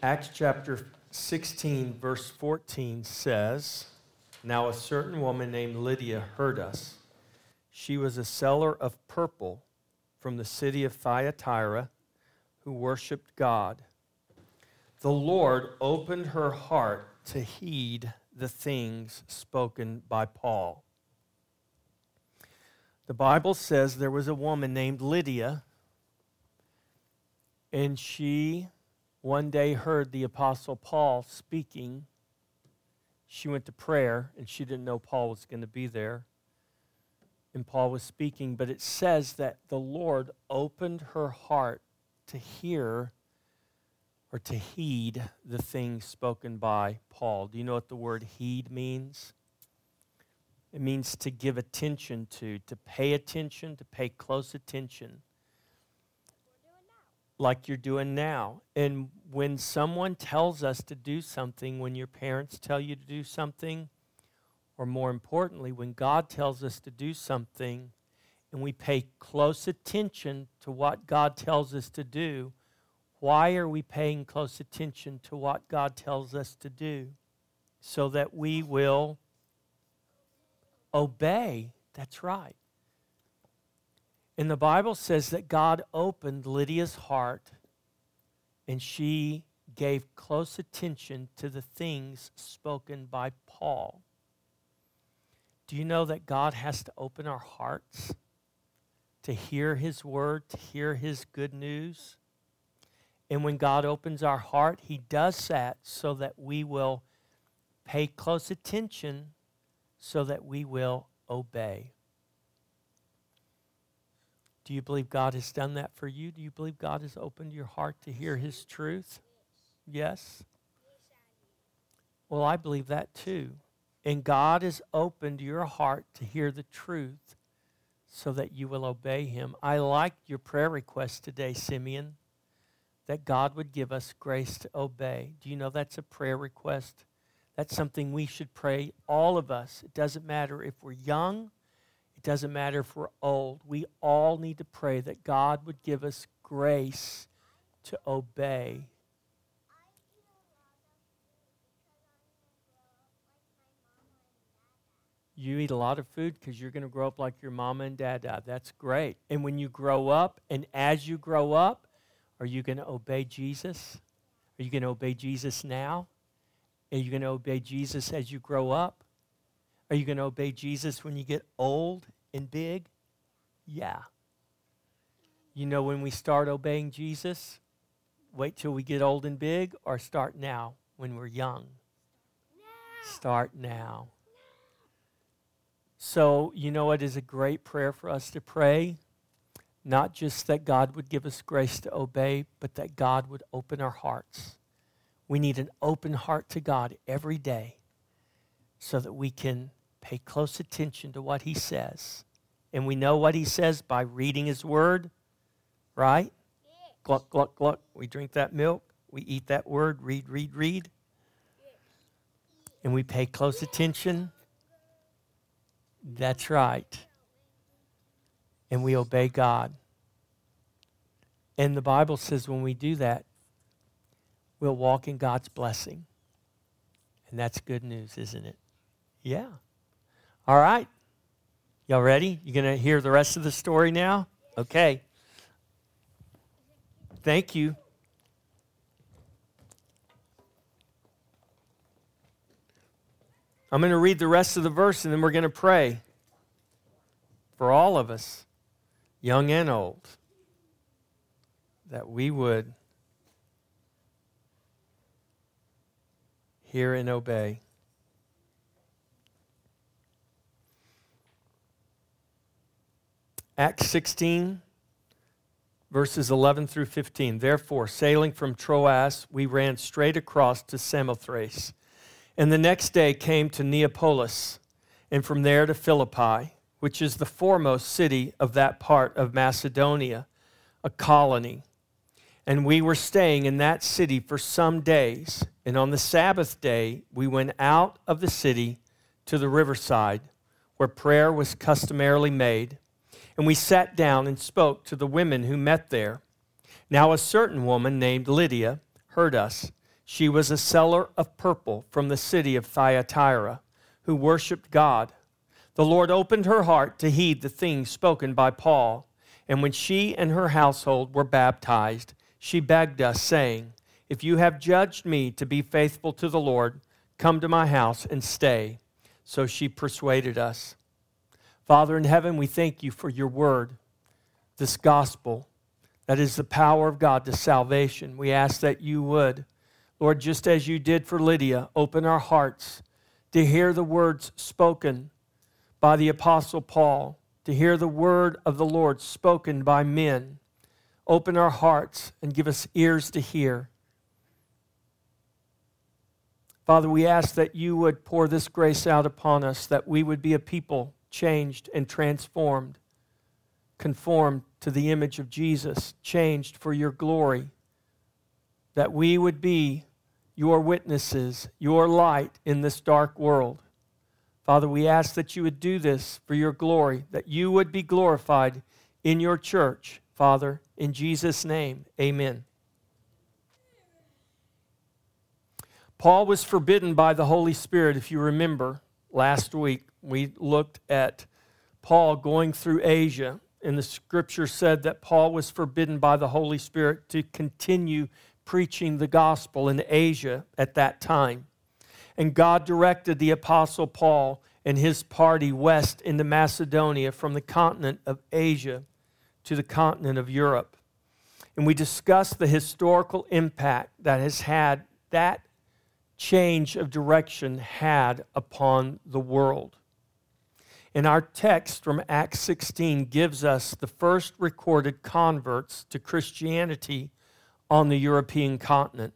Acts chapter 16, verse 14 says, Now a certain woman named Lydia heard us. She was a seller of purple from the city of Thyatira who worshiped God. The Lord opened her heart to heed the things spoken by Paul. The Bible says there was a woman named Lydia, and she one day heard the Apostle Paul speaking. She went to prayer, and she didn't know Paul was going to be there. And Paul was speaking, but it says that the Lord opened her heart to hear or to heed the things spoken by Paul. Do you know what the word heed means? It means to give attention to, to pay attention, to pay close attention. Like you're doing now. And when someone tells us to do something, when your parents tell you to do something, or more importantly, when God tells us to do something and we pay close attention to what God tells us to do, why are we paying close attention to what God tells us to do? So that we will obey. That's right. And the Bible says that God opened Lydia's heart and she gave close attention to the things spoken by Paul. Do you know that God has to open our hearts to hear His word, to hear His good news? And when God opens our heart, He does that so that we will pay close attention so that we will obey. Do you believe God has done that for you? Do you believe God has opened your heart to hear His truth? Yes? Well, I believe that too. And God has opened your heart to hear the truth so that you will obey Him. I like your prayer request today, Simeon, that God would give us grace to obey. Do you know that's a prayer request? That's something we should pray, all of us. It doesn't matter if we're young, it doesn't matter if we're old. We all need to pray that God would give us grace to obey. You eat a lot of food because you're going to grow up like your mama and dada. That's great. And when you grow up, and as you grow up, are you going to obey Jesus? Are you going to obey Jesus now? Are you going to obey Jesus as you grow up? Are you going to obey Jesus when you get old and big? Yeah. You know, when we start obeying Jesus, wait till we get old and big, or start now when we're young? Now. Start now. So, you know, it is a great prayer for us to pray. Not just that God would give us grace to obey, but that God would open our hearts we need an open heart to God every day so that we can pay close attention to what He says. And we know what He says by reading His Word, right? Yes. Gluck, gluck, gluck. We drink that milk. We eat that Word. Read, read, read. And we pay close attention. That's right. And we obey God. And the Bible says when we do that, we'll walk in God's blessing. And that's good news, isn't it? Yeah. All right. Y'all ready? You're going to hear the rest of the story now? Okay. Thank you. I'm going to read the rest of the verse and then we're going to pray for all of us, young and old, that we would hear and obey. Acts 16, verses 11 through 15. Therefore, sailing from Troas, we ran straight across to Samothrace, and the next day came to Neapolis, and from there to Philippi, which is the foremost city of that part of Macedonia, a colony. And we were staying in that city for some days. And on the Sabbath day, we went out of the city to the riverside where prayer was customarily made. And we sat down and spoke to the women who met there. Now, a certain woman named Lydia heard us, She was a seller of purple from the city of Thyatira who worshiped God. The Lord opened her heart to heed the things spoken by Paul. And when she and her household were baptized, she begged us, saying, If you have judged me to be faithful to the Lord, come to my house and stay. So she persuaded us. Father in heaven, we thank you for your word, this gospel that is the power of God to salvation. We ask that you would, Lord, just as you did for Lydia, open our hearts to hear the words spoken by the Apostle Paul, to hear the word of the Lord spoken by men. Open our hearts and give us ears to hear. Father, we ask that you would pour this grace out upon us, that we would be a people changed and transformed, conformed to the image of Jesus, changed for your glory, that we would be your witnesses, your light in this dark world. Father, we ask that you would do this for your glory, that you would be glorified in your church, Father, in Jesus' name, amen. Paul was forbidden by the Holy Spirit, if you remember last week. We looked at Paul going through Asia, and the scripture said that Paul was forbidden by the Holy Spirit to continue preaching the gospel in Asia at that time. And God directed the Apostle Paul and his party west into Macedonia from the continent of Asia to the continent of Europe. And we discussed the historical impact that has had that change of direction had upon the world. And our text from Acts 16 gives us the first recorded converts to Christianity on the European continent.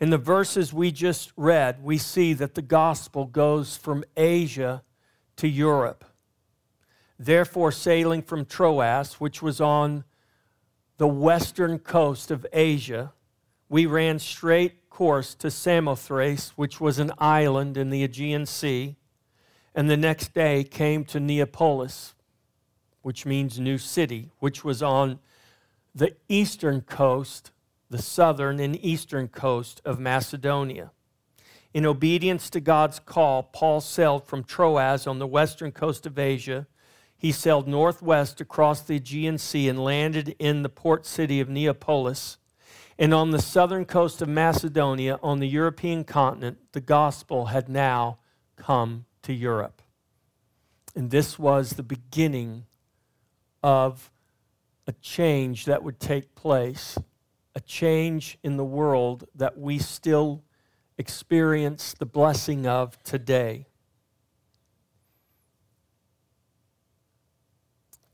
In the verses we just read, we see that the gospel goes from Asia to Europe. Therefore, sailing from Troas, which was on the western coast of Asia, we ran straight course to Samothrace, which was an island in the Aegean Sea, and the next day came to Neapolis, which means new city, which was on the eastern coast, the southern and eastern coast of Macedonia. In obedience to God's call, Paul sailed from Troas on the western coast of Asia. He sailed northwest across the Aegean Sea and landed in the port city of Neapolis. And on the southern coast of Macedonia, on the European continent, the gospel had now come to Europe. And this was the beginning of a change that would take place, a change in the world that we still experience the blessing of today.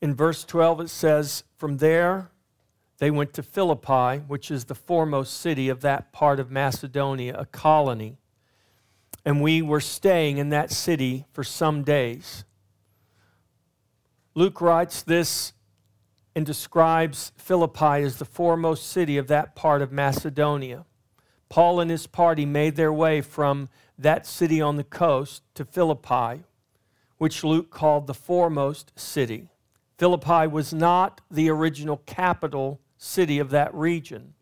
In verse 12, it says, From there they went to Philippi, which is the foremost city of that part of Macedonia, a colony. And we were staying in that city for some days. Luke writes this and describes Philippi as the foremost city of that part of Macedonia. Paul and his party made their way from that city on the coast to Philippi, which Luke called the foremost city. Philippi was not the original capital city of that region,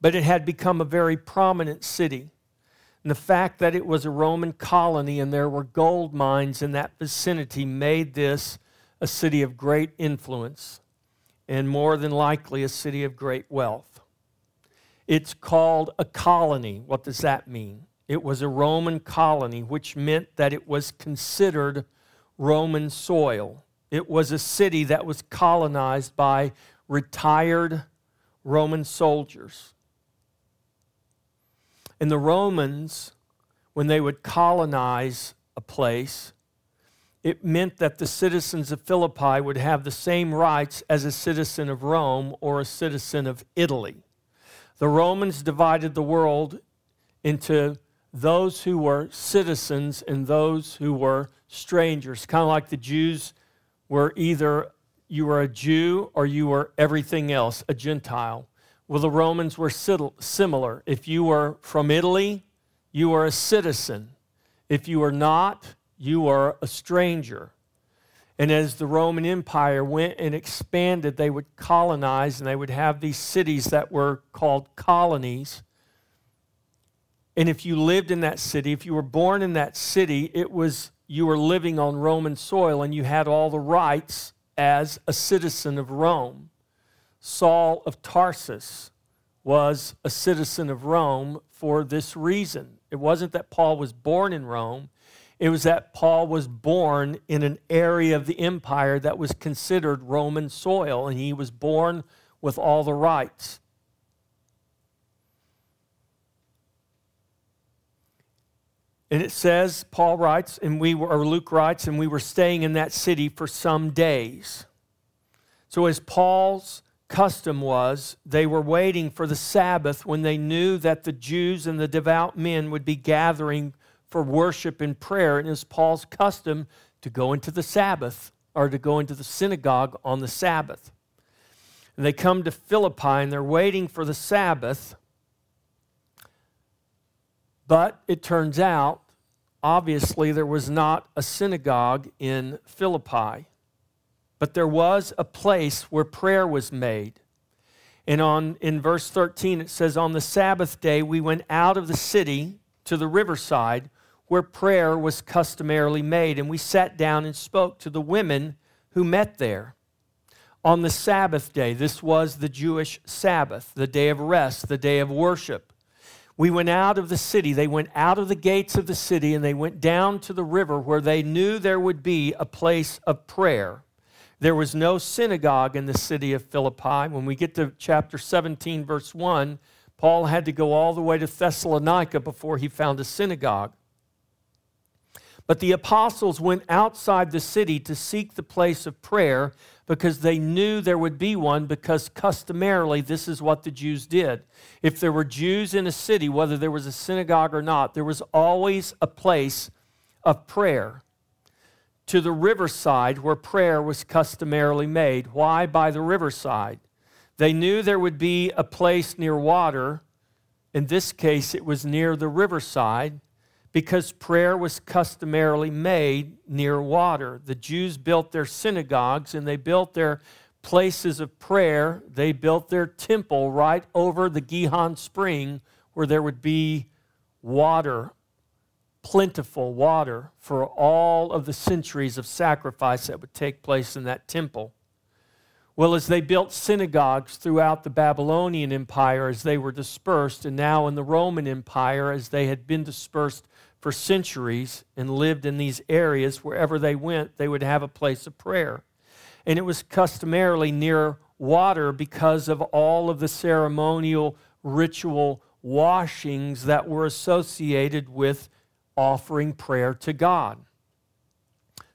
but it had become a very prominent city. And the fact that it was a Roman colony and there were gold mines in that vicinity made this a city of great influence and more than likely a city of great wealth. It's called a colony. What does that mean? It was a Roman colony, which meant that it was considered Roman soil. It was a city that was colonized by retired Roman soldiers. And the Romans, when they would colonize a place, it meant that the citizens of Philippi would have the same rights as a citizen of Rome or a citizen of Italy. The Romans divided the world into those who were citizens and those who were strangers, kind of like the Jews were either you were a Jew or you were everything else, a Gentile. Well, the Romans were similar. If you were from Italy, you were a citizen. If you were not, you were a stranger. And as the Roman Empire went and expanded, they would colonize and they would have these cities that were called colonies. And if you lived in that city, if you were born in that city, it was you were living on Roman soil and you had all the rights as a citizen of Rome. Saul of Tarsus was a citizen of Rome for this reason. It wasn't that Paul was born in Rome, it was that Paul was born in an area of the empire that was considered Roman soil, and he was born with all the rights. And it says, Paul writes, and we were, or Luke writes, and we were staying in that city for some days. So, as Paul's custom was, they were waiting for the Sabbath when they knew that the Jews and the devout men would be gathering for worship and prayer. And it was Paul's custom to go into the Sabbath or to go into the synagogue on the Sabbath. And they come to Philippi and they're waiting for the Sabbath. But it turns out, obviously, there was not a synagogue in Philippi, but there was a place where prayer was made. And on, in verse 13, it says, On the Sabbath day, we went out of the city to the riverside where prayer was customarily made, and we sat down and spoke to the women who met there. On the Sabbath day, this was the Jewish Sabbath, the day of rest, the day of worship. We went out of the city. They went out of the gates of the city and they went down to the river where they knew there would be a place of prayer. There was no synagogue in the city of Philippi. When we get to chapter 17, verse 1, Paul had to go all the way to Thessalonica before he found a synagogue. But the apostles went outside the city to seek the place of prayer because they knew there would be one, because customarily this is what the Jews did. If there were Jews in a city, whether there was a synagogue or not, there was always a place of prayer. To the riverside where prayer was customarily made. Why by the riverside? They knew there would be a place near water. In this case, it was near the riverside because prayer was customarily made near water. The Jews built their synagogues and they built their places of prayer. They built their temple right over the Gihon spring where there would be water, plentiful water for all of the centuries of sacrifice that would take place in that temple. Well, as they built synagogues throughout the Babylonian Empire as they were dispersed, and now in the Roman Empire as they had been dispersed for centuries and lived in these areas. Wherever they went, they would have a place of prayer. And it was customarily near water because of all of the ceremonial ritual washings that were associated with offering prayer to God.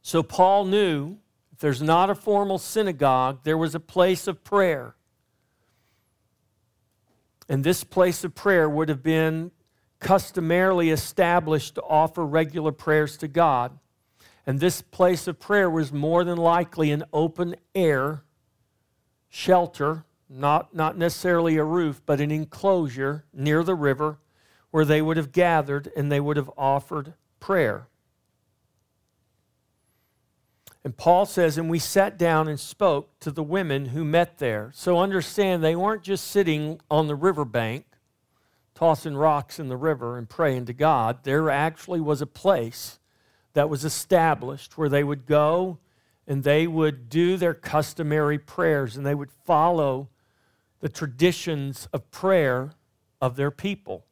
So Paul knew if there's not a formal synagogue, there was a place of prayer. And this place of prayer would have been customarily established to offer regular prayers to God. And this place of prayer was more than likely an open air shelter, not, not necessarily a roof, but an enclosure near the river where they would have gathered and they would have offered prayer. And Paul says, and we sat down and spoke to the women who met there. So understand, they weren't just sitting on the riverbank tossing rocks in the river and praying to God, there actually was a place that was established where they would go and they would do their customary prayers and they would follow the traditions of prayer of their people.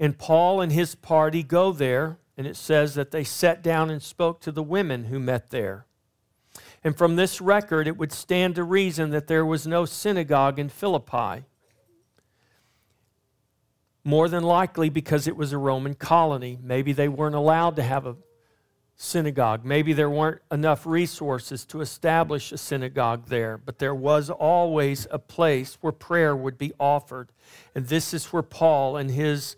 And Paul and his party go there, and it says that they sat down and spoke to the women who met there. And from this record, it would stand to reason that there was no synagogue in Philippi more than likely because it was a Roman colony. Maybe they weren't allowed to have a synagogue. Maybe there weren't enough resources to establish a synagogue there, but there was always a place where prayer would be offered. And this is where Paul and his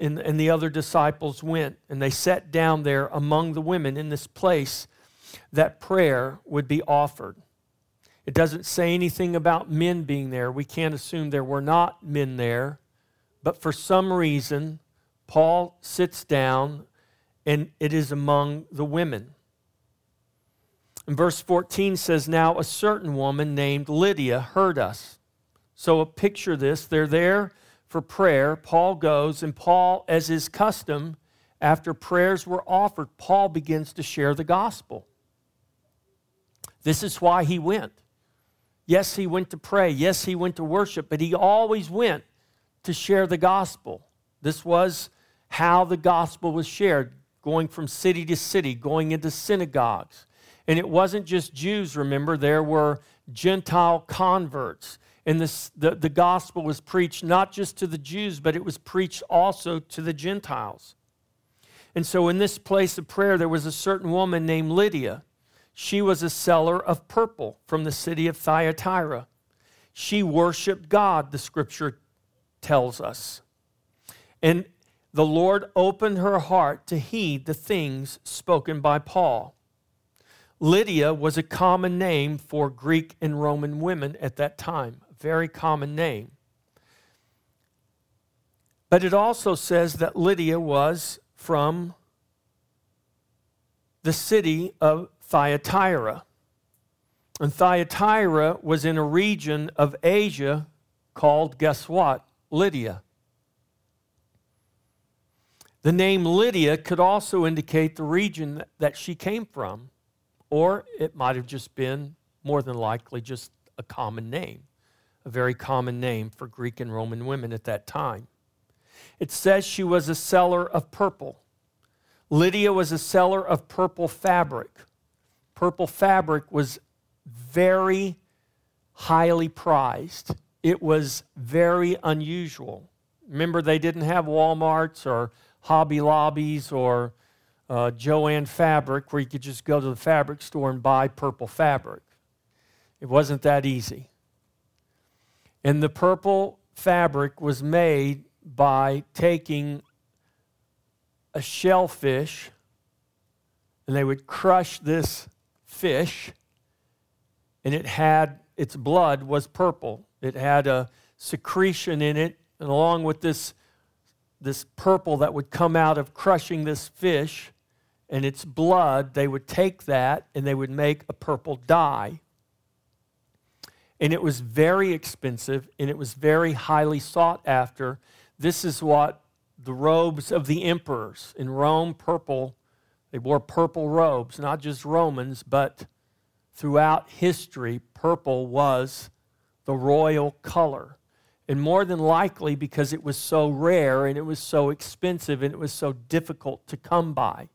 and, and the other disciples went, and they sat down there among the women in this place that prayer would be offered. It doesn't say anything about men being there. We can't assume there were not men there. But for some reason, Paul sits down and it is among the women. And verse 14 says, Now a certain woman named Lydia heard us. So picture this they're there for prayer. Paul goes, and Paul, as his custom, after prayers were offered, Paul begins to share the gospel. This is why he went. Yes, he went to pray. Yes, he went to worship, but he always went to share the gospel. This was how the gospel was shared, going from city to city, going into synagogues. And it wasn't just Jews, remember, there were Gentile converts. And this, the, the gospel was preached not just to the Jews, but it was preached also to the Gentiles. And so in this place of prayer, there was a certain woman named Lydia. She was a seller of purple from the city of Thyatira. She worshiped God, the scripture tells us. And the Lord opened her heart to heed the things spoken by Paul. Lydia was a common name for Greek and Roman women at that time, a very common name. But it also says that Lydia was from the city of Thyatira. And Thyatira was in a region of Asia called, guess what? Lydia. The name Lydia could also indicate the region that she came from, or it might have just been, more than likely, just a common name, a very common name for Greek and Roman women at that time. It says she was a seller of purple. Lydia was a seller of purple fabric. Purple fabric was very highly prized, it was very unusual. Remember, they didn't have Walmarts or Hobby Lobbies or uh, Jo-Ann Fabric where you could just go to the fabric store and buy purple fabric. It wasn't that easy. And the purple fabric was made by taking a shellfish and they would crush this fish and it had its blood was purple. It had a secretion in it, and along with this this purple that would come out of crushing this fish and its blood, they would take that and they would make a purple dye. And it was very expensive and it was very highly sought after. This is what the robes of the emperors in Rome, purple, they wore purple robes, not just Romans, but throughout history, purple was the royal color. And more than likely because it was so rare and it was so expensive and it was so difficult to come by.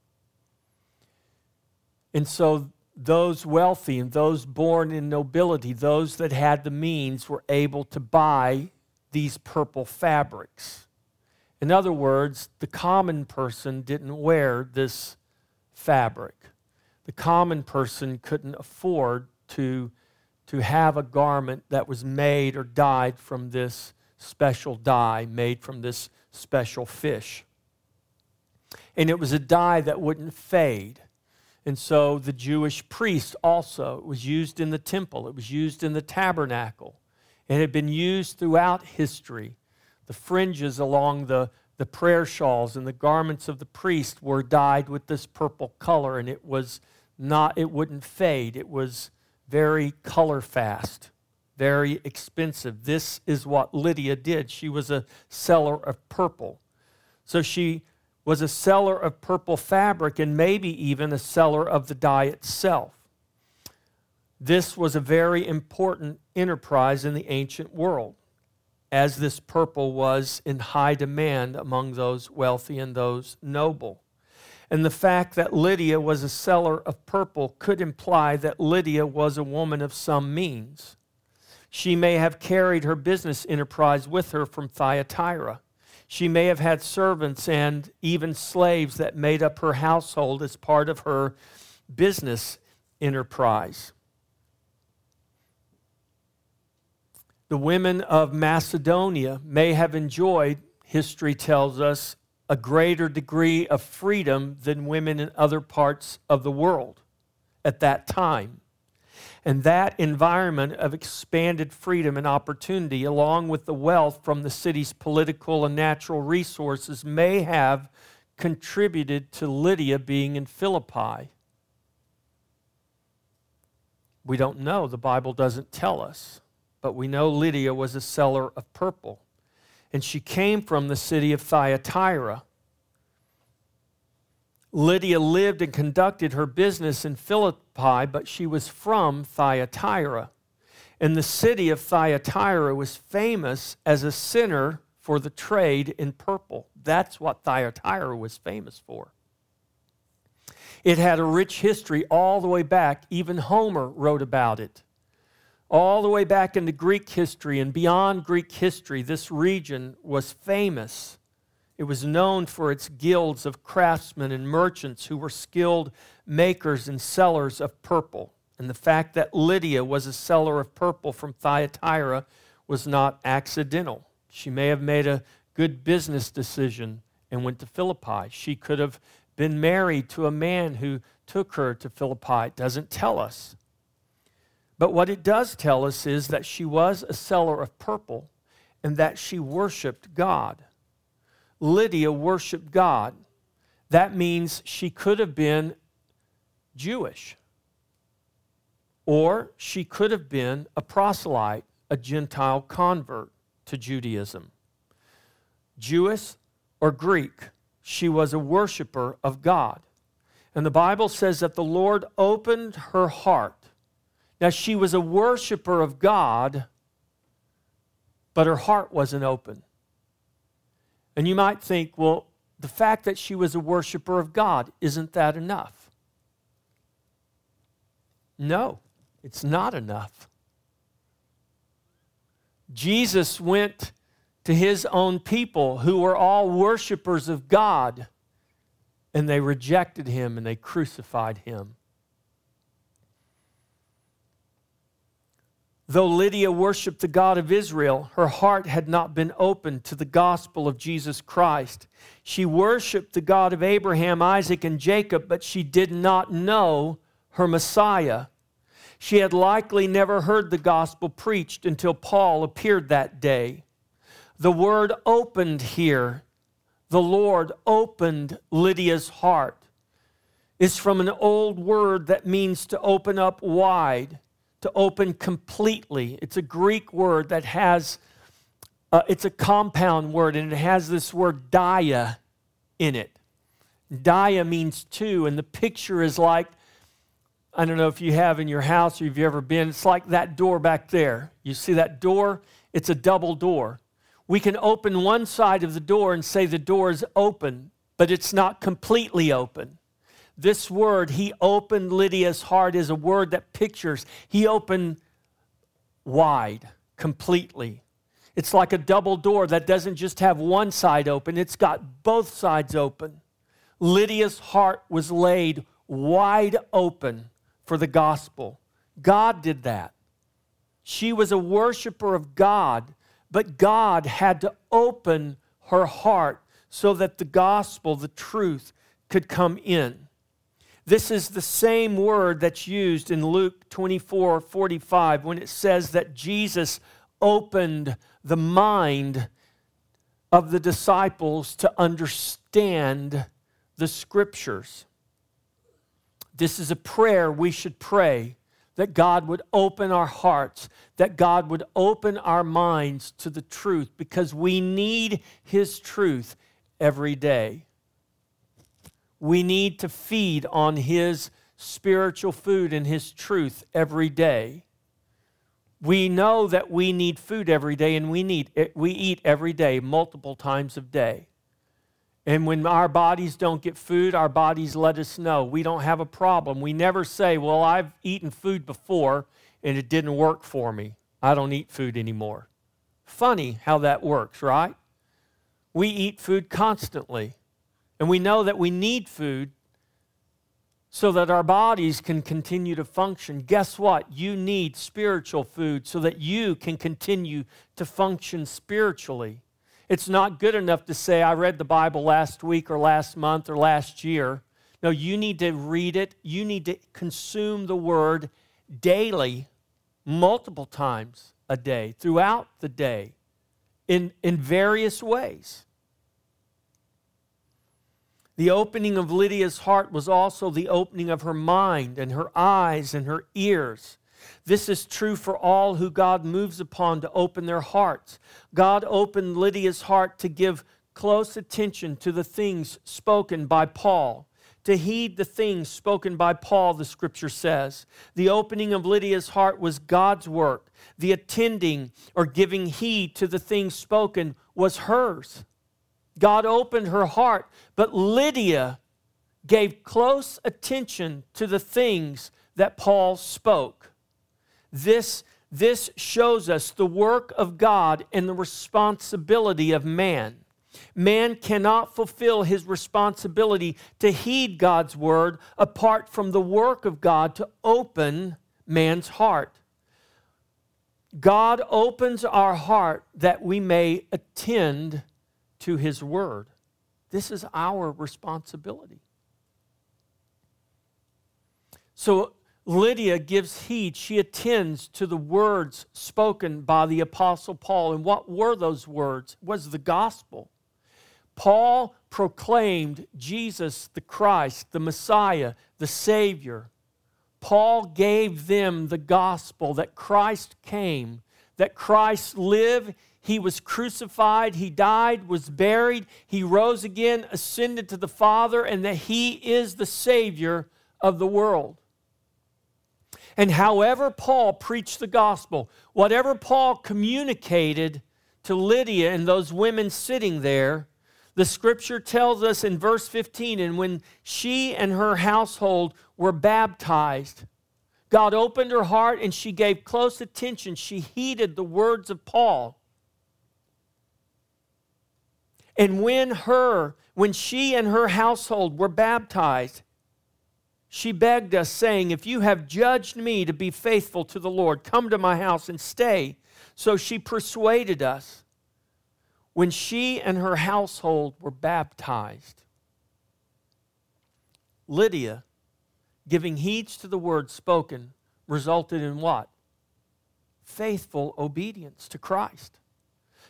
And so those wealthy and those born in nobility, those that had the means, were able to buy these purple fabrics. In other words, the common person didn't wear this fabric. The common person couldn't afford to to have a garment that was made or dyed from this special dye, made from this special fish. And it was a dye that wouldn't fade. And so the Jewish priest also, it was used in the temple, it was used in the tabernacle. It had been used throughout history. The fringes along the, the prayer shawls and the garments of the priest were dyed with this purple color, and it was not, it wouldn't fade. It was very color fast, very expensive. This is what Lydia did. She was a seller of purple. So she was a seller of purple fabric and maybe even a seller of the dye itself. This was a very important enterprise in the ancient world, as this purple was in high demand among those wealthy and those noble. And the fact that Lydia was a seller of purple could imply that Lydia was a woman of some means. She may have carried her business enterprise with her from Thyatira. She may have had servants and even slaves that made up her household as part of her business enterprise. The women of Macedonia may have enjoyed, history tells us, a greater degree of freedom than women in other parts of the world at that time. And that environment of expanded freedom and opportunity, along with the wealth from the city's political and natural resources, may have contributed to Lydia being in Philippi. We don't know. The Bible doesn't tell us. But we know Lydia was a seller of purple. And she came from the city of Thyatira. Lydia lived and conducted her business in Philippi, but she was from Thyatira. And the city of Thyatira was famous as a center for the trade in purple. That's what Thyatira was famous for. It had a rich history all the way back. Even Homer wrote about it. All the way back into Greek history and beyond Greek history, this region was famous. It was known for its guilds of craftsmen and merchants who were skilled makers and sellers of purple. And the fact that Lydia was a seller of purple from Thyatira was not accidental. She may have made a good business decision and went to Philippi. She could have been married to a man who took her to Philippi. It doesn't tell us. But what it does tell us is that she was a seller of purple and that she worshiped God. Lydia worshiped God. That means she could have been Jewish, or she could have been a proselyte, a Gentile convert to Judaism. Jewish or Greek, she was a worshiper of God. And the Bible says that the Lord opened her heart. Now, she was a worshiper of God, but her heart wasn't open. And you might think, well, the fact that she was a worshiper of God, isn't that enough? No, it's not enough. Jesus went to his own people who were all worshipers of God, and they rejected him and they crucified him. Though Lydia worshiped the God of Israel, her heart had not been opened to the gospel of Jesus Christ. She worshiped the God of Abraham, Isaac, and Jacob, but she did not know her Messiah. She had likely never heard the gospel preached until Paul appeared that day. The word opened here, the Lord opened Lydia's heart, is from an old word that means to open up wide, to open completely. It's a Greek word that has, uh, it's a compound word, and it has this word dia in it. Dia means two, and the picture is like I don't know if you have in your house or if you've ever been, it's like that door back there. You see that door? It's a double door we can open one side of the door and say the door is open, but it's not completely open. This word, he opened Lydia's heart, is a word that pictures, he opened wide, completely. It's like a double door that doesn't just have one side open, it's got both sides open. Lydia's heart was laid wide open for the gospel. God did that. She was a worshiper of God but God had to open her heart so that the gospel, the truth, could come in. This is the same word that's used in Luke 24 45 when it says that Jesus opened the mind of the disciples to understand the scriptures. This is a prayer we should pray that God would open our hearts, that God would open our minds to the truth because we need His truth every day. We need to feed on His spiritual food and His truth every day. We know that we need food every day and we need eh, we eat every day multiple times a day. And when our bodies don't get food, our bodies let us know. We don't have a problem. We never say, Well, I've eaten food before and it didn't work for me. I don't eat food anymore. Funny how that works, right? We eat food constantly. And we know that we need food so that our bodies can continue to function. Guess what? You need spiritual food so that you can continue to function spiritually. It's not good enough to say, I read the Bible last week or last month or last year. No, you need to read it. You need to consume the word daily, multiple times a day, throughout the day, in, in various ways. The opening of Lydia's heart was also the opening of her mind and her eyes and her ears. This is true for all who God moves upon to open their hearts. God opened Lydia's heart to give close attention to the things spoken by Paul to heed the things spoken by Paul, the scripture says. The opening of Lydia's heart was God's work. The attending or giving heed to the things spoken was hers. God opened her heart, but Lydia gave close attention to the things that Paul spoke. This, this shows us the work of God and the responsibility of man. Man cannot fulfill his responsibility to heed God's word apart from the work of God to open man's heart. God opens our heart that we may attend to his word. This is our responsibility. So Lydia gives heed. She attends to the words spoken by the Apostle Paul. And what were those words? It was the gospel. Paul proclaimed Jesus the Christ, the Messiah, the Savior. Paul gave them the gospel that Christ came, that Christ lived, he was crucified, he died, was buried, he rose again, ascended to the Father, and that he is the Savior of the world. And however Paul preached the gospel, whatever Paul communicated to Lydia and those women sitting there, the scripture tells us in verse 15, and when she and her household were baptized, God opened her heart and she gave close attention. She heeded the words of Paul. And when her, when she and her household were baptized, she begged us, saying, If you have judged me to be faithful to the Lord, come to my house and stay. So she persuaded us when she and her household were baptized. Lydia, giving heed to the word spoken, resulted in what? Faithful obedience to Christ.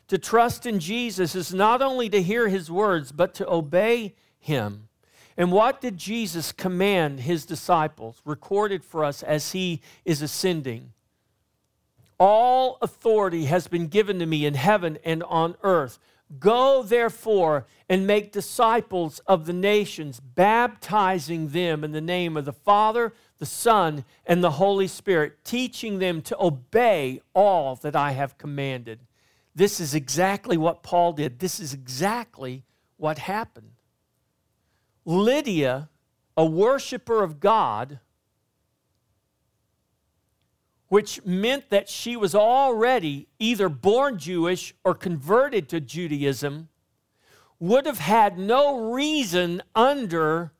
To trust in Jesus is not only to hear his words, but to obey him. And what did Jesus command his disciples, recorded for us as he is ascending? All authority has been given to me in heaven and on earth. Go therefore and make disciples of the nations, baptizing them in the name of the Father, the Son, and the Holy Spirit, teaching them to obey all that I have commanded. This is exactly what Paul did. This is exactly what happened. Lydia, a worshiper of God, which meant that she was already either born Jewish or converted to Judaism, would have had no reason under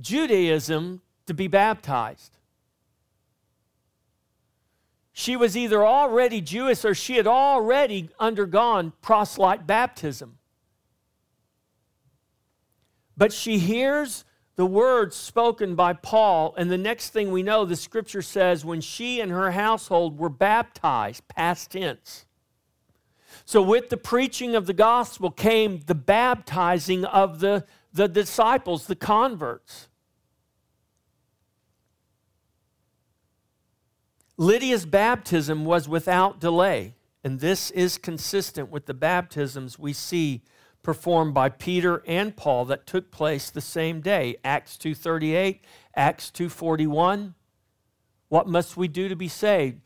Judaism to be baptized. She was either already Jewish or she had already undergone proselyte baptism. But she hears the words spoken by Paul, and the next thing we know, the scripture says, when she and her household were baptized, past tense. So, with the preaching of the gospel came the baptizing of the, the disciples, the converts. Lydia's baptism was without delay, and this is consistent with the baptisms we see performed by Peter and Paul that took place the same day. Acts 2:38, Acts 2:41. What must we do to be saved?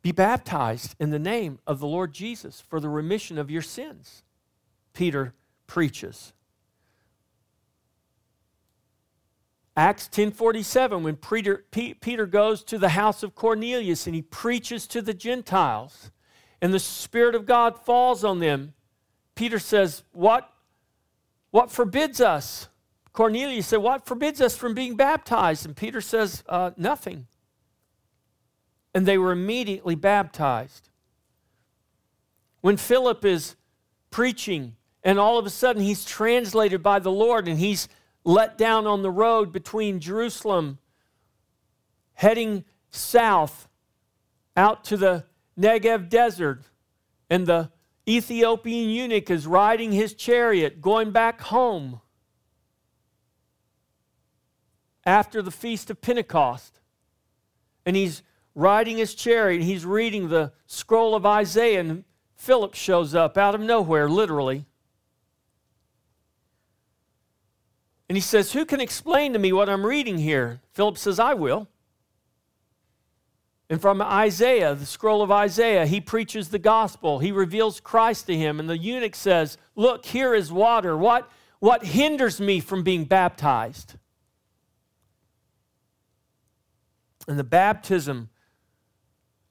Be baptized in the name of the Lord Jesus for the remission of your sins. Peter preaches. Acts 10:47 when Peter, Peter goes to the house of Cornelius and he preaches to the Gentiles and the spirit of God falls on them Peter says, What, what forbids us? Cornelius said, What forbids us from being baptized? And Peter says, uh, Nothing. And they were immediately baptized. When Philip is preaching, and all of a sudden he's translated by the Lord and he's let down on the road between Jerusalem, heading south out to the Negev desert, and the Ethiopian eunuch is riding his chariot going back home after the feast of Pentecost. and he's riding his chariot and he's reading the scroll of Isaiah, and Philip shows up out of nowhere, literally. And he says, Who can explain to me what I'm reading here? Philip says, I will. And from Isaiah, the scroll of Isaiah, he preaches the gospel. He reveals Christ to him. And the eunuch says, Look, here is water. What, what hinders me from being baptized? And the baptism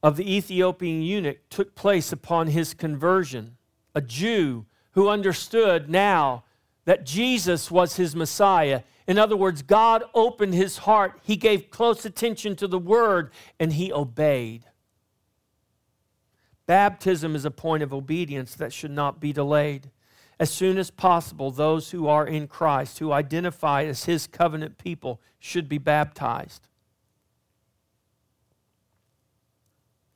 of the Ethiopian eunuch took place upon his conversion. A Jew who understood now that Jesus was his Messiah. In other words, God opened his heart, he gave close attention to the word, and he obeyed. Baptism is a point of obedience that should not be delayed. As soon as possible, those who are in Christ, who identify as his covenant people, should be baptized.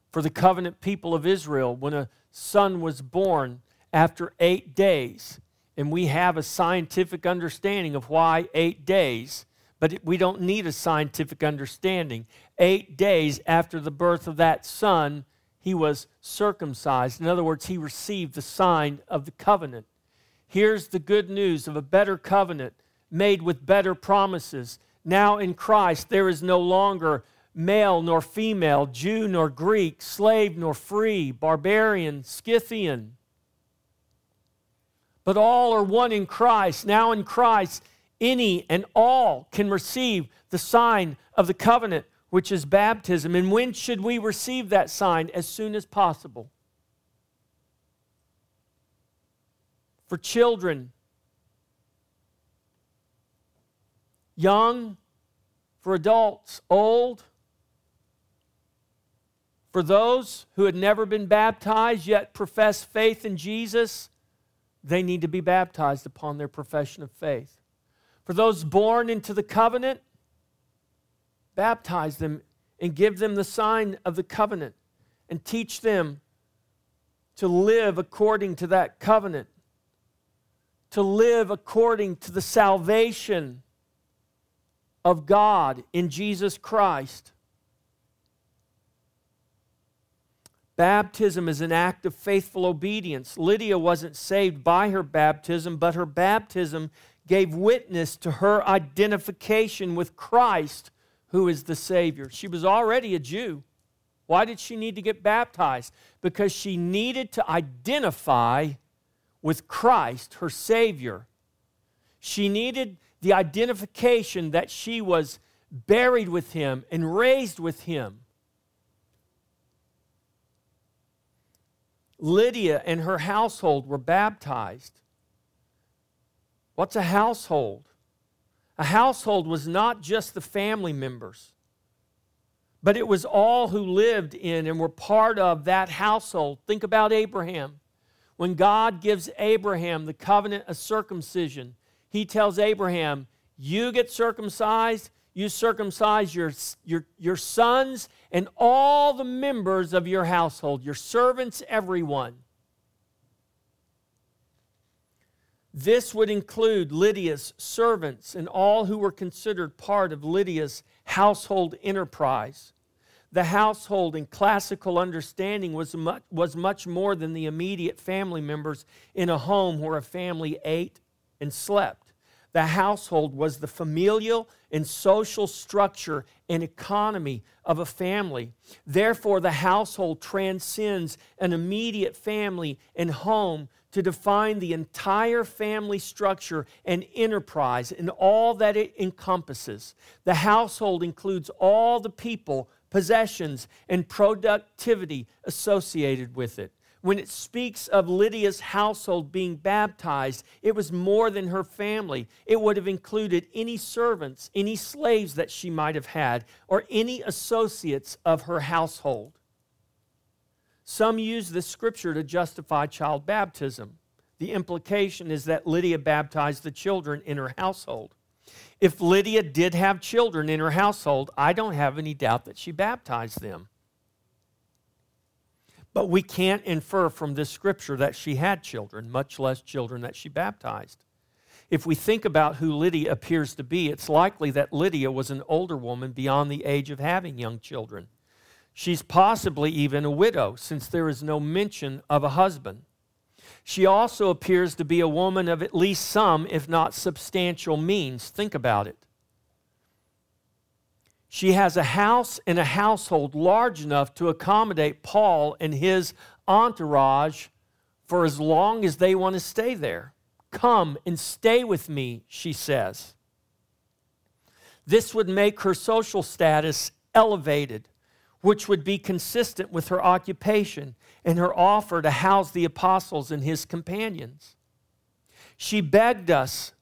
For the covenant people of Israel, when a son was born after eight days, and we have a scientific understanding of why eight days, but we don't need a scientific understanding. Eight days after the birth of that son, he was circumcised. In other words, he received the sign of the covenant. Here's the good news of a better covenant made with better promises. Now in Christ, there is no longer male nor female, Jew nor Greek, slave nor free, barbarian, Scythian but all are one in Christ. Now in Christ, any and all can receive the sign of the covenant, which is baptism. And when should we receive that sign? As soon as possible. For children, young, for adults, old, for those who had never been baptized yet profess faith in Jesus, they need to be baptized upon their profession of faith. For those born into the covenant, baptize them and give them the sign of the covenant and teach them to live according to that covenant, to live according to the salvation of God in Jesus Christ. Baptism is an act of faithful obedience. Lydia wasn't saved by her baptism, but her baptism gave witness to her identification with Christ, who is the Savior. She was already a Jew. Why did she need to get baptized? Because she needed to identify with Christ, her Savior. She needed the identification that she was buried with Him and raised with Him. Lydia and her household were baptized. What's a household? A household was not just the family members, but it was all who lived in and were part of that household. Think about Abraham. When God gives Abraham the covenant of circumcision, he tells Abraham, You get circumcised, you circumcise your, your, your sons and all the members of your household, your servants, everyone. This would include Lydia's servants and all who were considered part of Lydia's household enterprise. The household, in classical understanding, was much, was much more than the immediate family members in a home where a family ate and slept. The household was the familial and social structure and economy of a family. Therefore, the household transcends an immediate family and home to define the entire family structure and enterprise and all that it encompasses. The household includes all the people, possessions, and productivity associated with it when it speaks of Lydia's household being baptized, it was more than her family. It would have included any servants, any slaves that she might have had, or any associates of her household. Some use this scripture to justify child baptism. The implication is that Lydia baptized the children in her household. If Lydia did have children in her household, I don't have any doubt that she baptized them. But we can't infer from this scripture that she had children, much less children that she baptized. If we think about who Lydia appears to be, it's likely that Lydia was an older woman beyond the age of having young children. She's possibly even a widow, since there is no mention of a husband. She also appears to be a woman of at least some, if not substantial, means. Think about it. She has a house and a household large enough to accommodate Paul and his entourage for as long as they want to stay there. Come and stay with me, she says. This would make her social status elevated, which would be consistent with her occupation and her offer to house the apostles and his companions. She begged us,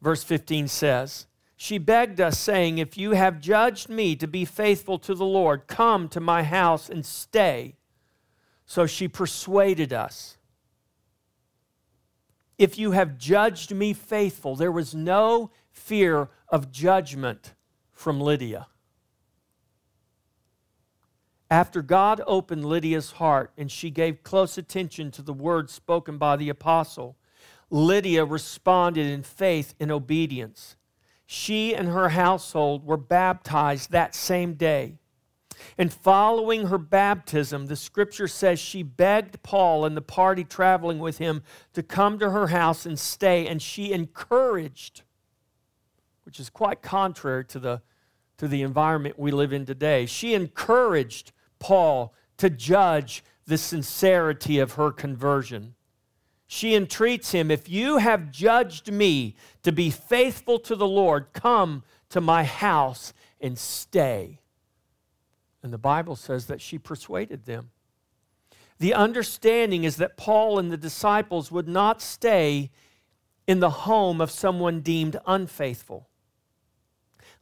verse 15 says, she begged us, saying, If you have judged me to be faithful to the Lord, come to my house and stay. So she persuaded us. If you have judged me faithful, there was no fear of judgment from Lydia. After God opened Lydia's heart and she gave close attention to the words spoken by the apostle, Lydia responded in faith and obedience she and her household were baptized that same day. And following her baptism, the scripture says she begged Paul and the party traveling with him to come to her house and stay, and she encouraged, which is quite contrary to the, to the environment we live in today. She encouraged Paul to judge the sincerity of her conversion she entreats him, If you have judged me to be faithful to the Lord, come to my house and stay. And the Bible says that she persuaded them. The understanding is that Paul and the disciples would not stay in the home of someone deemed unfaithful.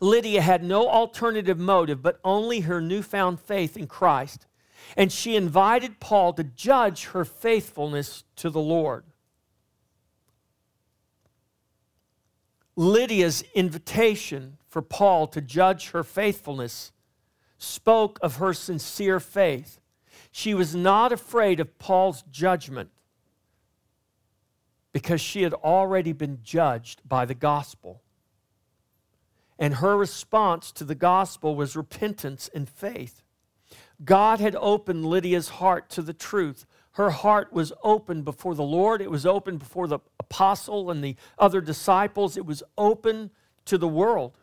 Lydia had no alternative motive but only her newfound faith in Christ and she invited Paul to judge her faithfulness to the Lord. Lydia's invitation for Paul to judge her faithfulness spoke of her sincere faith. She was not afraid of Paul's judgment because she had already been judged by the gospel. And her response to the gospel was repentance and faith. God had opened Lydia's heart to the truth. Her heart was open before the Lord, it was open before the apostle and the other disciples, it was open to the world.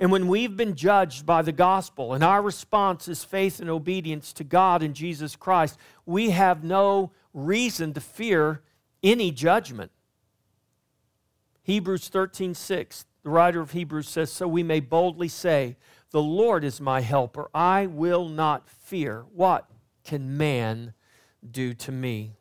And when we've been judged by the gospel and our response is faith and obedience to God and Jesus Christ, we have no reason to fear any judgment. Hebrews 13 6, the writer of Hebrews says, So we may boldly say, the Lord is my helper. I will not fear. What can man do to me?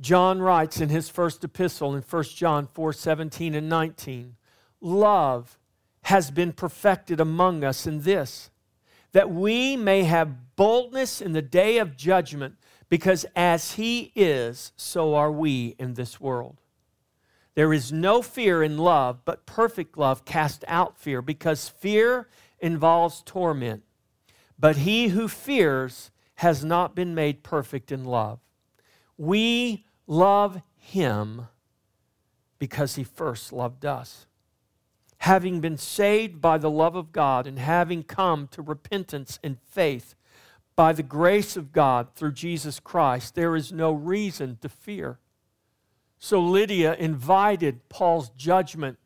John writes in his first epistle in 1 John 4 17 and 19 Love has been perfected among us in this, that we may have boldness in the day of judgment, because as he is, so are we in this world. There is no fear in love, but perfect love casts out fear, because fear involves torment. But he who fears has not been made perfect in love. We love him because he first loved us. Having been saved by the love of God and having come to repentance and faith by the grace of God through Jesus Christ, there is no reason to fear. So Lydia invited Paul's judgment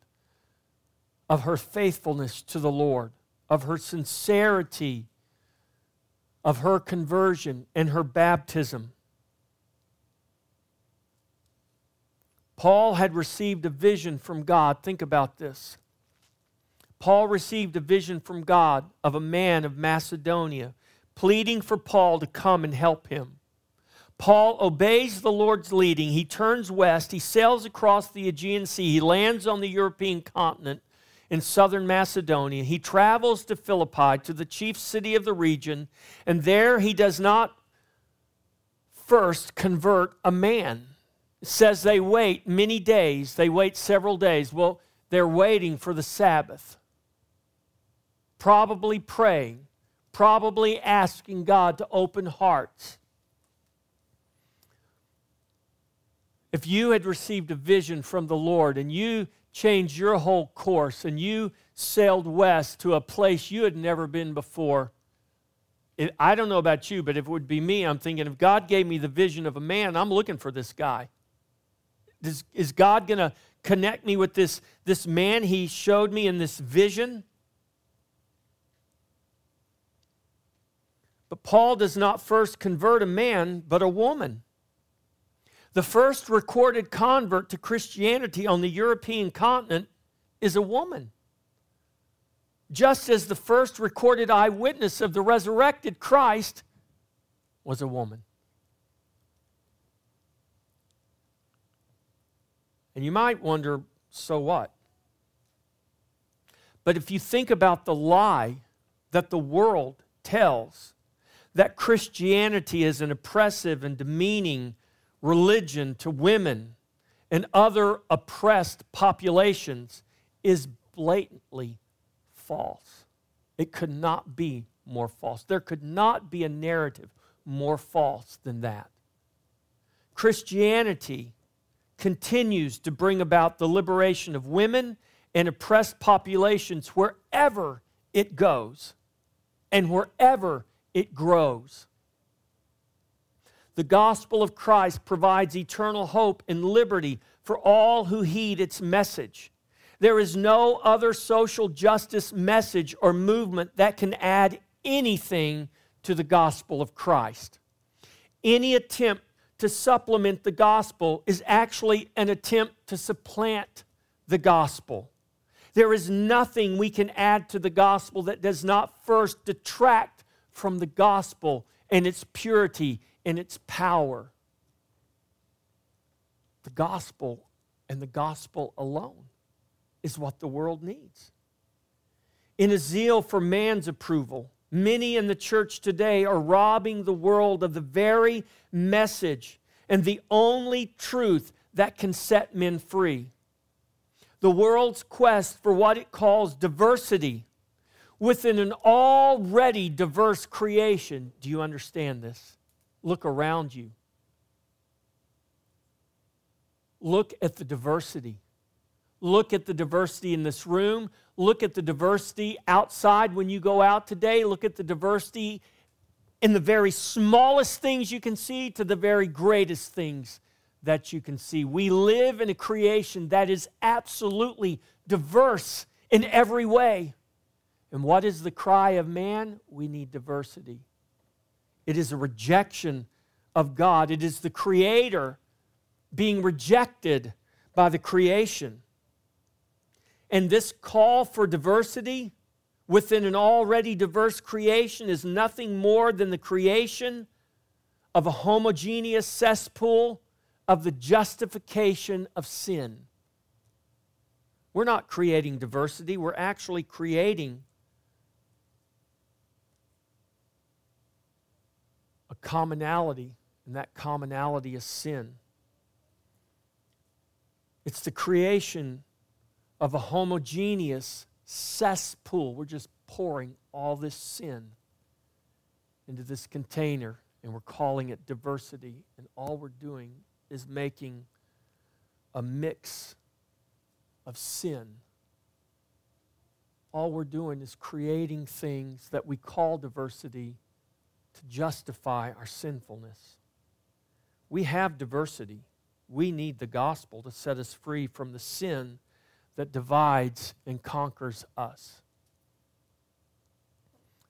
of her faithfulness to the Lord, of her sincerity, of her conversion and her baptism. Paul had received a vision from God. Think about this. Paul received a vision from God of a man of Macedonia pleading for Paul to come and help him. Paul obeys the Lord's leading. He turns west. He sails across the Aegean Sea. He lands on the European continent in southern Macedonia. He travels to Philippi, to the chief city of the region, and there he does not first convert a man. It says they wait many days, they wait several days. Well, they're waiting for the Sabbath, probably praying, probably asking God to open hearts if you had received a vision from the Lord and you changed your whole course and you sailed west to a place you had never been before, it, I don't know about you, but if it would be me, I'm thinking if God gave me the vision of a man, I'm looking for this guy. Is, is God going to connect me with this, this man he showed me in this vision? But Paul does not first convert a man, but a woman. The first recorded convert to Christianity on the European continent is a woman. Just as the first recorded eyewitness of the resurrected Christ was a woman. And you might wonder so what? But if you think about the lie that the world tells, that Christianity is an oppressive and demeaning religion to women and other oppressed populations, is blatantly false. It could not be more false. There could not be a narrative more false than that. Christianity continues to bring about the liberation of women and oppressed populations wherever it goes and wherever it grows. The gospel of Christ provides eternal hope and liberty for all who heed its message. There is no other social justice message or movement that can add anything to the gospel of Christ. Any attempt to supplement the gospel is actually an attempt to supplant the gospel. There is nothing we can add to the gospel that does not first detract from the gospel and its purity and its power. The gospel and the gospel alone is what the world needs. In a zeal for man's approval, Many in the church today are robbing the world of the very message and the only truth that can set men free. The world's quest for what it calls diversity within an already diverse creation. Do you understand this? Look around you. Look at the diversity. Look at the diversity in this room. Look at the diversity outside when you go out today. Look at the diversity in the very smallest things you can see to the very greatest things that you can see. We live in a creation that is absolutely diverse in every way. And what is the cry of man? We need diversity. It is a rejection of God, it is the Creator being rejected by the creation. And this call for diversity within an already diverse creation is nothing more than the creation of a homogeneous cesspool of the justification of sin. We're not creating diversity, we're actually creating commonality, and that commonality is sin. It's the creation of a homogeneous cesspool. We're just pouring all this sin into this container and we're calling it diversity. And all we're doing is making a mix of sin. All we're doing is creating things that we call diversity to justify our sinfulness. We have diversity. We need the gospel to set us free from the sin that divides and conquers us.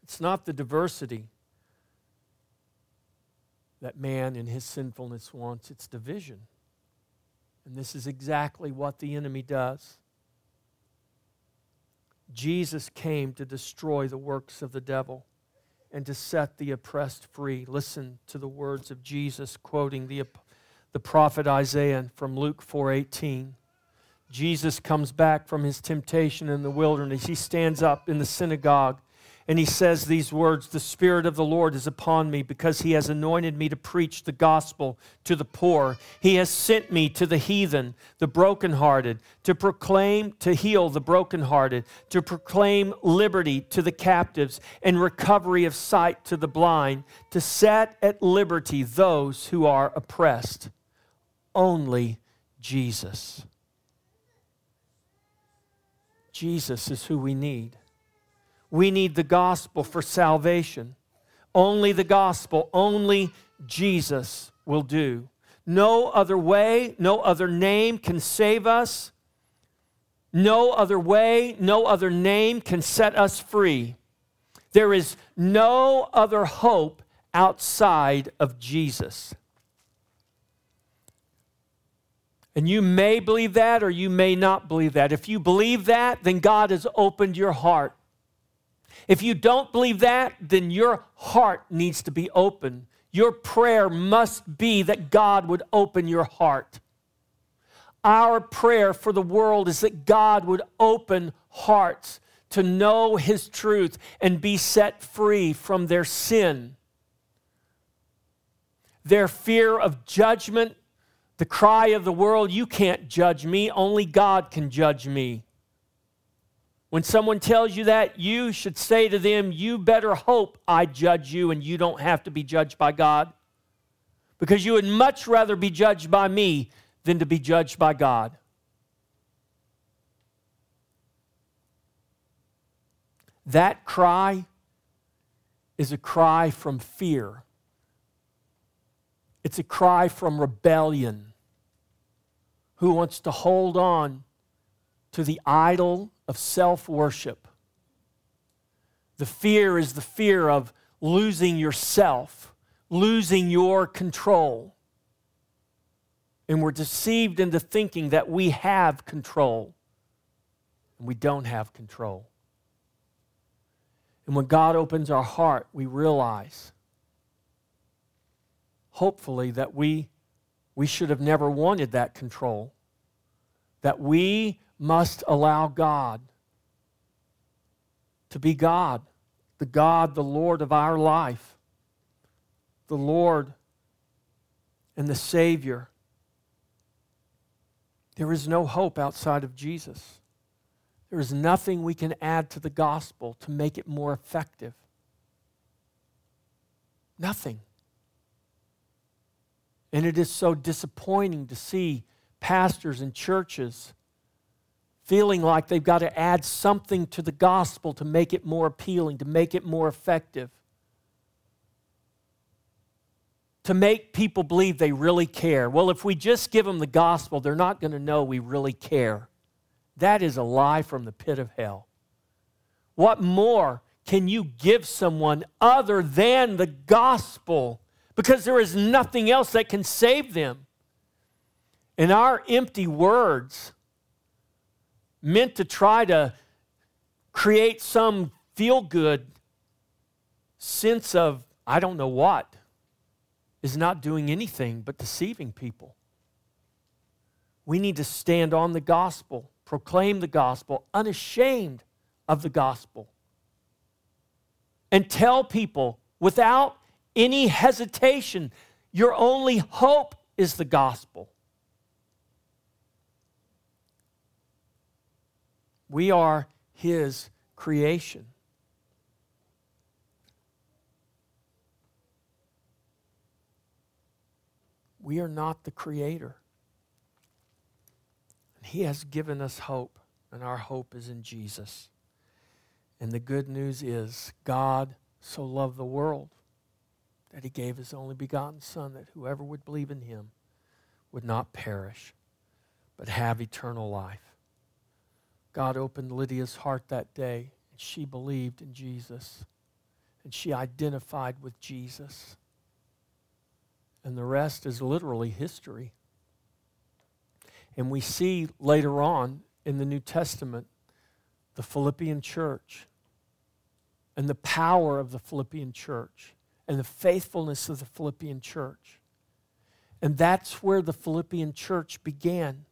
It's not the diversity that man in his sinfulness wants, it's division. And this is exactly what the enemy does. Jesus came to destroy the works of the devil and to set the oppressed free. Listen to the words of Jesus quoting the, the prophet Isaiah from Luke 4:18. Jesus comes back from his temptation in the wilderness. He stands up in the synagogue and he says these words The Spirit of the Lord is upon me because he has anointed me to preach the gospel to the poor. He has sent me to the heathen, the brokenhearted, to proclaim, to heal the brokenhearted, to proclaim liberty to the captives and recovery of sight to the blind, to set at liberty those who are oppressed. only Jesus. Jesus is who we need. We need the gospel for salvation. Only the gospel, only Jesus will do. No other way, no other name can save us. No other way, no other name can set us free. There is no other hope outside of Jesus. And you may believe that or you may not believe that. If you believe that, then God has opened your heart. If you don't believe that, then your heart needs to be open. Your prayer must be that God would open your heart. Our prayer for the world is that God would open hearts to know His truth and be set free from their sin, their fear of judgment, the cry of the world, You can't judge me, only God can judge me. When someone tells you that, you should say to them, You better hope I judge you and you don't have to be judged by God. Because you would much rather be judged by me than to be judged by God. That cry is a cry from fear. It's a cry from rebellion. Who wants to hold on to the idol of self worship? The fear is the fear of losing yourself, losing your control and we're deceived into thinking that we have control. And we don't have control. And when God opens our heart, we realize, hopefully, that we, we should have never wanted that control. That we must allow God to be God, the God, the Lord of our life, the Lord and the Savior there is no hope outside of Jesus. There is nothing we can add to the gospel to make it more effective. Nothing. And it is so disappointing to see pastors and churches feeling like they've got to add something to the gospel to make it more appealing, to make it more effective. to make people believe they really care. Well, if we just give them the gospel, they're not going to know we really care. That is a lie from the pit of hell. What more can you give someone other than the gospel? Because there is nothing else that can save them. And our empty words, meant to try to create some feel good sense of, I don't know what is not doing anything but deceiving people. We need to stand on the gospel, proclaim the gospel, unashamed of the gospel, and tell people without any hesitation your only hope is the gospel. We are His creation. We are not the creator. He has given us hope, and our hope is in Jesus. And the good news is God so loved the world that he gave his only begotten Son, that whoever would believe in him would not perish, but have eternal life. God opened Lydia's heart that day, and she believed in Jesus, and she identified with Jesus and the rest is literally history. And we see later on in the New Testament the Philippian church and the power of the Philippian church and the faithfulness of the Philippian church. And that's where the Philippian church began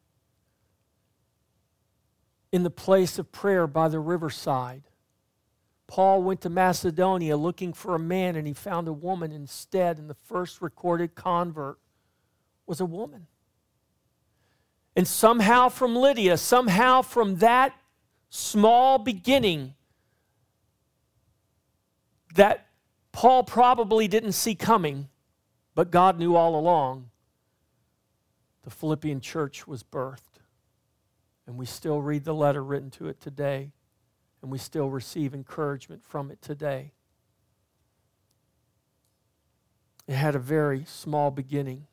in the place of prayer by the riverside. Paul went to Macedonia looking for a man and he found a woman instead, and the first recorded convert was a woman. And somehow from Lydia, somehow from that small beginning that Paul probably didn't see coming, but God knew all along, the Philippian church was birthed. And we still read the letter written to it today, and we still receive encouragement from it today. It had a very small beginning.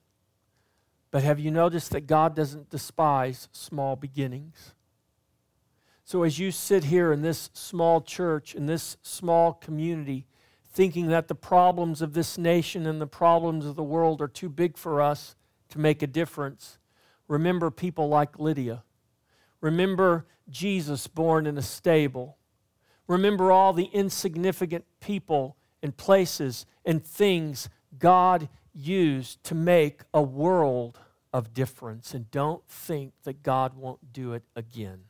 But have you noticed that God doesn't despise small beginnings? So as you sit here in this small church, in this small community, thinking that the problems of this nation and the problems of the world are too big for us to make a difference, remember people like Lydia. Remember Jesus born in a stable. Remember all the insignificant people and places and things God used to make a world of difference. And don't think that God won't do it again.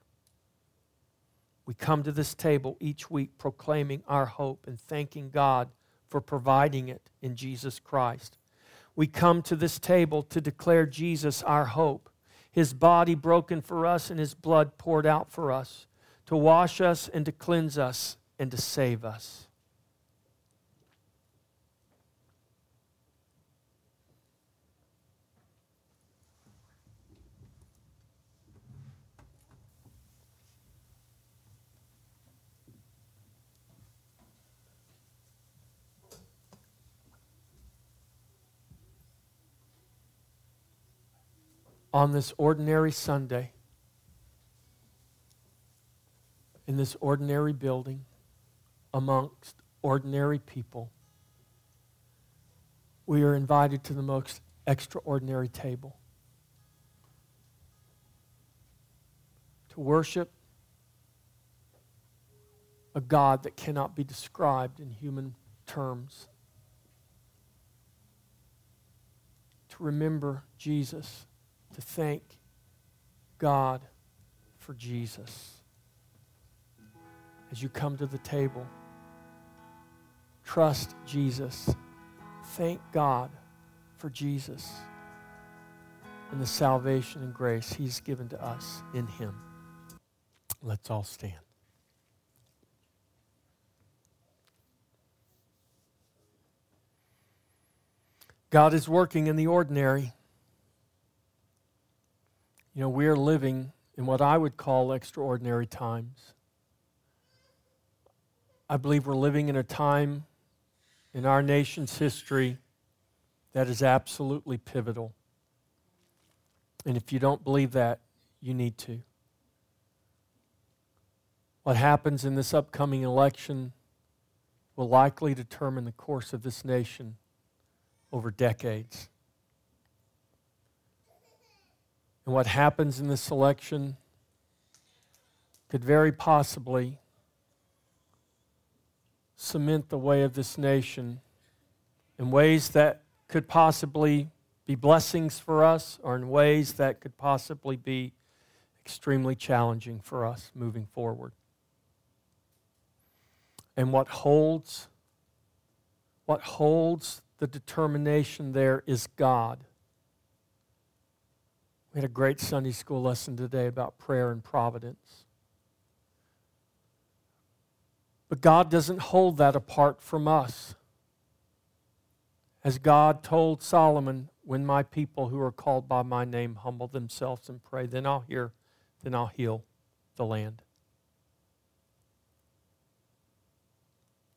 We come to this table each week proclaiming our hope and thanking God for providing it in Jesus Christ. We come to this table to declare Jesus our hope, his body broken for us and his blood poured out for us, to wash us and to cleanse us and to save us. On this ordinary Sunday in this ordinary building amongst ordinary people, we are invited to the most extraordinary table to worship a God that cannot be described in human terms. To remember Jesus to thank God for Jesus. As you come to the table, trust Jesus. Thank God for Jesus and the salvation and grace He's given to us in Him. Let's all stand. God is working in the ordinary. You know, we are living in what I would call extraordinary times. I believe we're living in a time in our nation's history that is absolutely pivotal. And if you don't believe that, you need to. What happens in this upcoming election will likely determine the course of this nation over decades. And what happens in this election could very possibly cement the way of this nation in ways that could possibly be blessings for us or in ways that could possibly be extremely challenging for us moving forward. And what holds what holds the determination there is God. We had a great Sunday school lesson today about prayer and providence. But God doesn't hold that apart from us. As God told Solomon, when my people who are called by my name humble themselves and pray, then I'll hear, then I'll heal the land.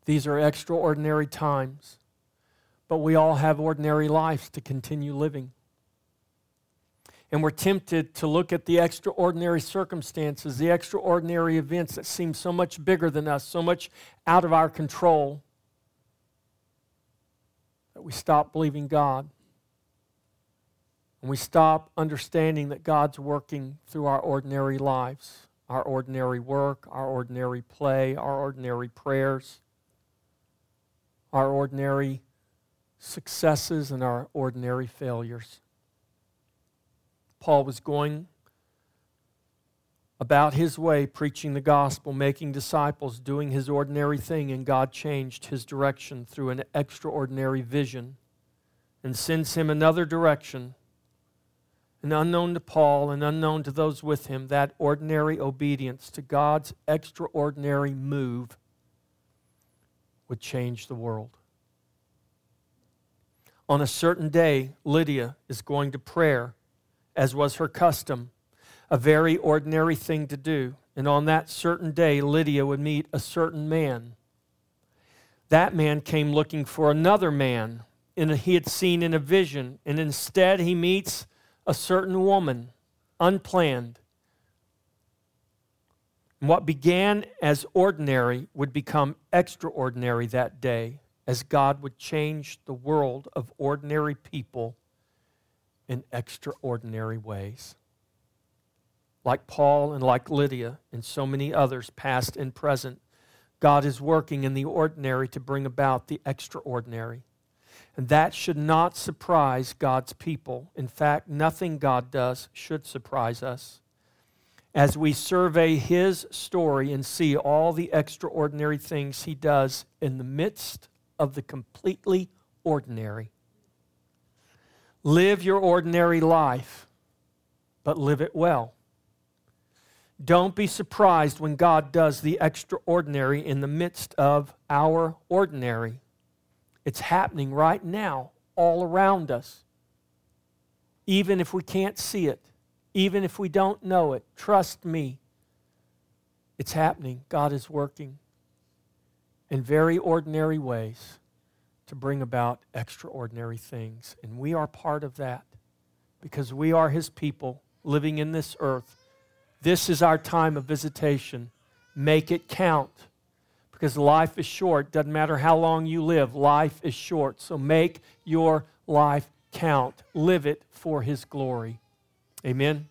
These are extraordinary times, but we all have ordinary lives to continue living and we're tempted to look at the extraordinary circumstances, the extraordinary events that seem so much bigger than us, so much out of our control, that we stop believing God. And we stop understanding that God's working through our ordinary lives, our ordinary work, our ordinary play, our ordinary prayers, our ordinary successes, and our ordinary failures. Paul was going about his way, preaching the gospel, making disciples, doing his ordinary thing, and God changed his direction through an extraordinary vision and sends him another direction. And unknown to Paul and unknown to those with him, that ordinary obedience to God's extraordinary move would change the world. On a certain day, Lydia is going to prayer as was her custom, a very ordinary thing to do. And on that certain day, Lydia would meet a certain man. That man came looking for another man, and he had seen in a vision, and instead he meets a certain woman, unplanned. And what began as ordinary would become extraordinary that day as God would change the world of ordinary people in extraordinary ways. Like Paul and like Lydia and so many others, past and present, God is working in the ordinary to bring about the extraordinary. And that should not surprise God's people. In fact, nothing God does should surprise us. As we survey His story and see all the extraordinary things He does in the midst of the completely ordinary. Live your ordinary life, but live it well. Don't be surprised when God does the extraordinary in the midst of our ordinary. It's happening right now, all around us. Even if we can't see it, even if we don't know it, trust me, it's happening. God is working in very ordinary ways to bring about extraordinary things. And we are part of that because we are His people living in this earth this is our time of visitation. Make it count because life is short. Doesn't matter how long you live, life is short. So make your life count. Live it for His glory. Amen.